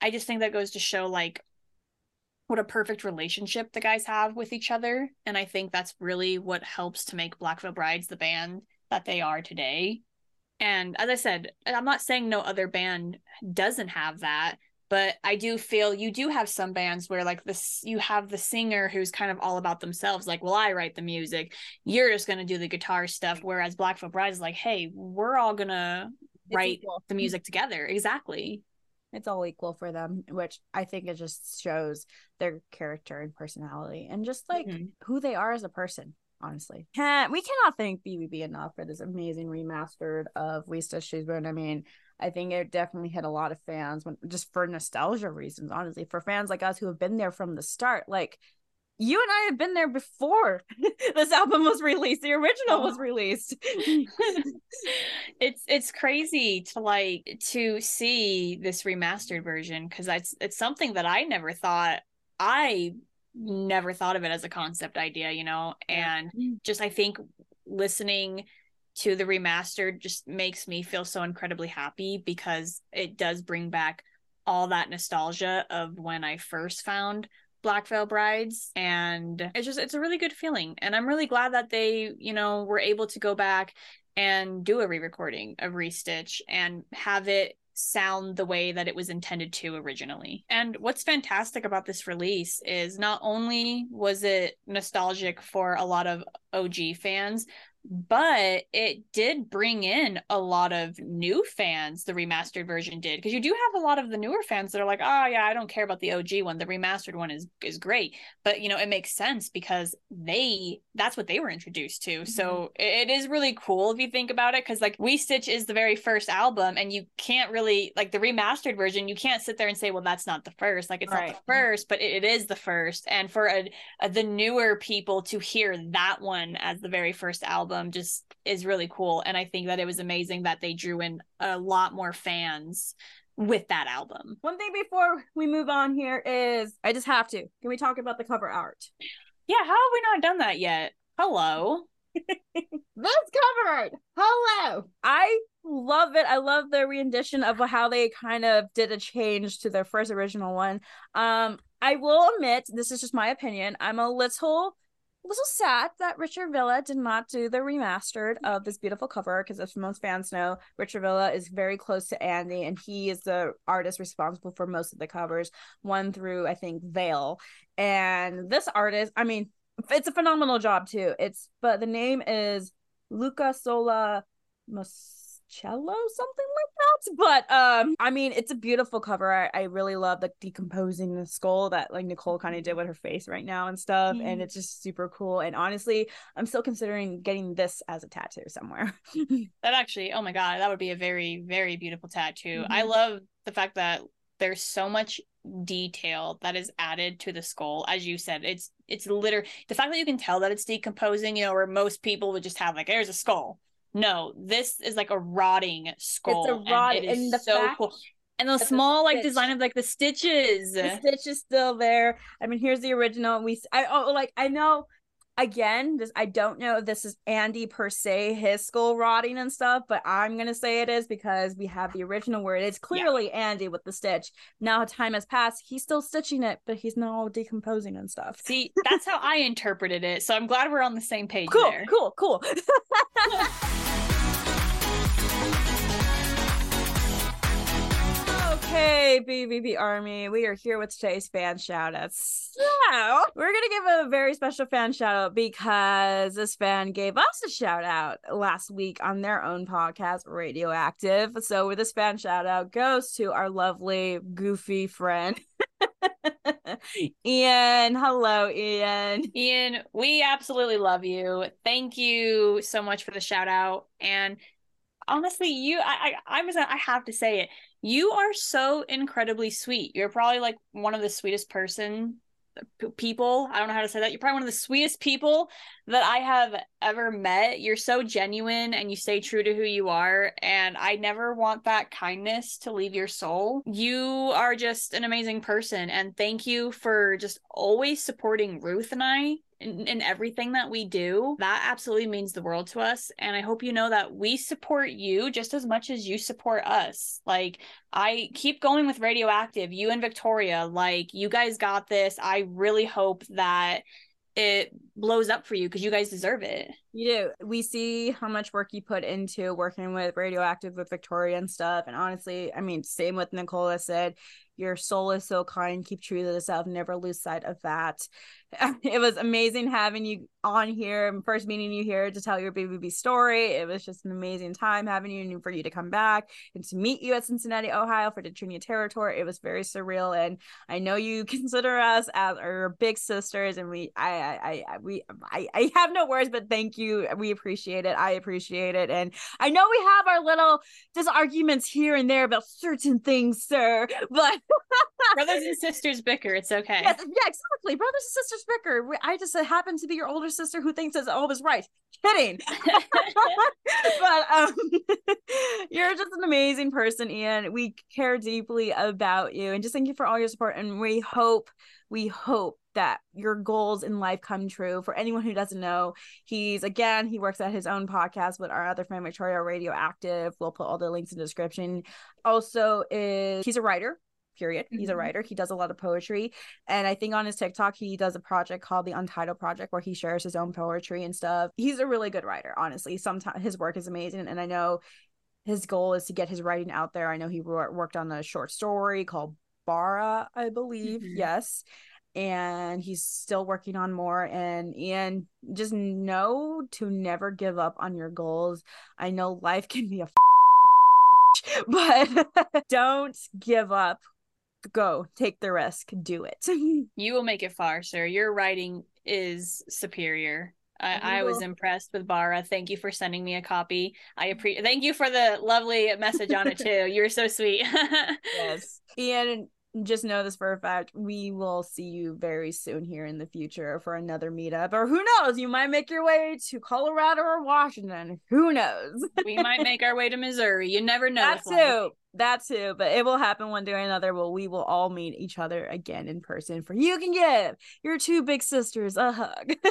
I just think that goes to show like what a perfect relationship the guys have with each other. And i think that's really what helps to make black veil brides the band that they are today. And as i said i'm not saying no other band doesn't have that but I do feel you do have some bands where like this you have the singer who's kind of all about themselves like well I write the music you're just going to do the guitar stuff whereas Black Veil Bride is like hey we're all going to write equal. the music together exactly it's all equal for them which I think it just shows their character and personality and just like mm-hmm. who they are as a person honestly. Can't we cannot thank BVB enough for this amazing remastered of We Stitch These Wounds. I mean, I think it definitely hit a lot of fans when just for nostalgia reasons, honestly, for fans like us who have been there from the start. Like you and I have been there before this album was released. The original oh. was released. it's it's crazy to like to see this remastered version because it's it's something that I never thought I never thought of it as a concept idea, you know, and mm. just I think listening to the remastered just makes me feel so incredibly happy because it does bring back all that nostalgia of when I first found Black Veil Brides and it's just it's a really good feeling and I'm really glad that they, you know, were able to go back and do a re-recording of Restitch and have it sound the way that it was intended to originally. And what's fantastic about this release is not only was it nostalgic for a lot of OG fans, but it did bring in a lot of new fans the remastered version did because you do have a lot of the newer fans that are like oh yeah i don't care about the og one. The remastered one is is great. But you know it makes sense because they that's what they were introduced to. Mm-hmm. so it is really cool if you think about it because like we stitch is the very first album and you can't really like the remastered version you can't sit there and say well that's not the first. Like it's right. not the first but it, it is the first. And for a, a, the newer people to hear that one as the very first album album just is really cool. And I think that it was amazing that they drew in a lot more fans with that album. One thing before we move on here is I just have to. Can we talk about the cover art? Yeah, how have we not done that yet? Hello. this cover art. Hello. I love it. I love the rendition of how they kind of did a change to their first original one. Um, I will admit, this is just my opinion. I'm a little a little sad that Richard Villa did not do the remastered of this beautiful cover because, as most fans know, Richard Villa is very close to Andy, and he is the artist responsible for most of the covers, one through I think Veil. And this artist, I mean, it's a phenomenal job too. It's but the name is Luca Sola Mus cello something like that but um i mean it's a beautiful cover. I, I really love the decomposing the skull that like nicole kind of did with her face right now and stuff mm. and it's just super cool and honestly i'm still considering getting this as a tattoo somewhere. That actually oh my god that would be a very very beautiful tattoo. Mm-hmm. i love the fact that there's so much detail that is added to the skull as you said it's it's literally the fact that you can tell that it's decomposing you know where most people would just have like there's a skull no, this is like a rotting skull. It's a rotting, and, and the so fact- cool. And the small like design of like the stitches. The stitch is still there. I mean, here's the original. We I oh like I know again this i don't know if this is andy per se his skull rotting and stuff but i'm gonna say it is because we have the original word. it is clearly yeah. andy with the stitch now time has passed he's still stitching it but he's now decomposing and stuff see that's how i interpreted it so i'm glad we're on the same page cool there. cool cool BVB Army. We are here with today's fan shout outs. So, we're going to give a very special fan shout out because this fan gave us a shout out last week on their own podcast, Radioactive. So, with this fan shout out goes to our lovely, goofy friend. Ian, hello, Ian. Ian, we absolutely love you. Thank you so much for the shout out. And honestly, you, I, I, I'm, I have to say it. You are so incredibly sweet. You're probably like one of the sweetest person people. I don't know how to say that. You're probably one of the sweetest people that I have ever met. You're so genuine and you stay true to who you are. And I never want that kindness to leave your soul. You are just an amazing person. And thank you for just always supporting Ruth and I in, in, everything that we do. That absolutely means the world to us. And I hope you know that we support you just as much as you support us. Like, I keep going with Radioactive, you and Victoria. Like, you guys got this. I really hope that it blows up for you because you guys deserve it. You do. We see how much work you put into working with Radioactive with Victoria and stuff. And honestly, I mean, same with Nicola said, your soul is so kind. Keep true to yourself. Never lose sight of that. It was amazing having you on here, first meeting you here to tell your BVB story. It was just an amazing time having you and for you to come back and to meet you at Cincinnati, Ohio for the Trinia Territory. It was very surreal, and I know you consider us as our big sisters, and we, I, I, I we, I, I have no words, but thank you. We appreciate it. I appreciate it, and I know we have our little disarguments here and there about certain things, sir, but brothers and sisters bicker. It's okay. Yes, yeah, exactly. Brothers and sisters bicker. I just happen to be your older sister who thinks it's always right. Kidding. but um, you're just an amazing person, Ian. We care deeply about you, and just thank you for all your support. And we hope, we hope that your goals in life come true. For anyone who doesn't know, he's again, he works at his own podcast with our other friend Victoria Radioactive. We'll put all the links in the description. Also, is he's a writer period. He's a mm-hmm. writer. He does a lot of poetry. And I think on his TikTok, he does a project called the Untitled Project where he shares his own poetry and stuff. He's a really good writer, honestly. Sometimes his work is amazing. And I know his goal is to get his writing out there. I know he worked on a short story called Bara, I believe. Mm-hmm. Yes. And he's still working on more. And Ian, just know to never give up on your goals. I know life can be a but don't give up go take the risk do it. You will make it far sir. Your writing is superior. I, I was impressed with Bara. Thank you for sending me a copy. I mm-hmm. appreciate. Thank you for the lovely message on it too. You're so sweet. yes, and just know this for a fact we will see you very soon here in the future for another meetup. Or who knows? You might make your way to colorado or washington. Who knows? We might make our way to missouri. You never know that too that too but it will happen one day or another well we will all meet each other again in person for you can give your two big sisters a hug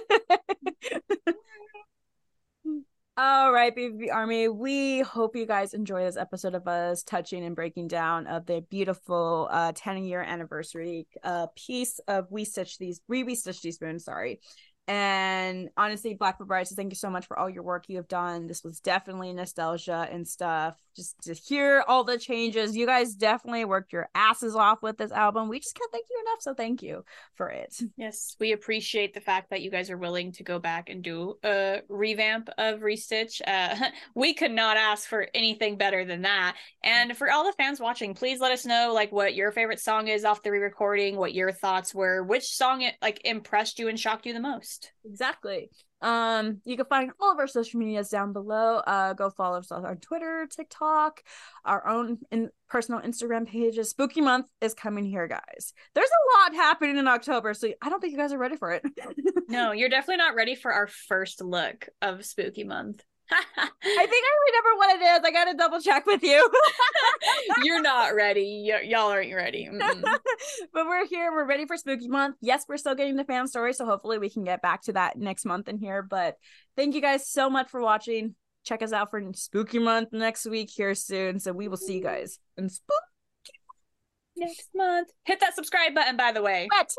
All right, BVB Army. We hope you guys enjoy this episode of us touching and breaking down of the beautiful uh 10 year anniversary uh piece of We Stitch These We We Stitch These Wounds, sorry. And honestly, Black Veil Brides, thank you so much for all your work you have done. This was definitely nostalgia and stuff. Just to hear all the changes, you guys definitely worked your asses off with this album. We just can't thank you enough. So thank you for it. Yes, we appreciate the fact that you guys are willing to go back and do a revamp of Restitch. Uh, we could not ask for anything better than that. And for all the fans watching, please let us know like what your favorite song is off the re-recording, what your thoughts were, which song it like impressed you and shocked you the most. Exactly. Um, you can find all of our social medias down below. Uh, go follow us on our Twitter, TikTok, our own in- personal Instagram pages. Spooky month is coming here, guys. There's a lot happening in October, so I don't think you guys are ready for it. no, you're definitely not ready for our first look of spooky month. I think I remember what it is. I got to double check with you. You're not ready. Y- y'all aren't ready. but we're here. We're ready for spooky month. Yes, we're still getting the fan story. So hopefully we can get back to that next month in here. But thank you guys so much for watching. Check us out for spooky month next week here soon. So we will see you guys in spooky next month. Hit that subscribe button, by the way. What?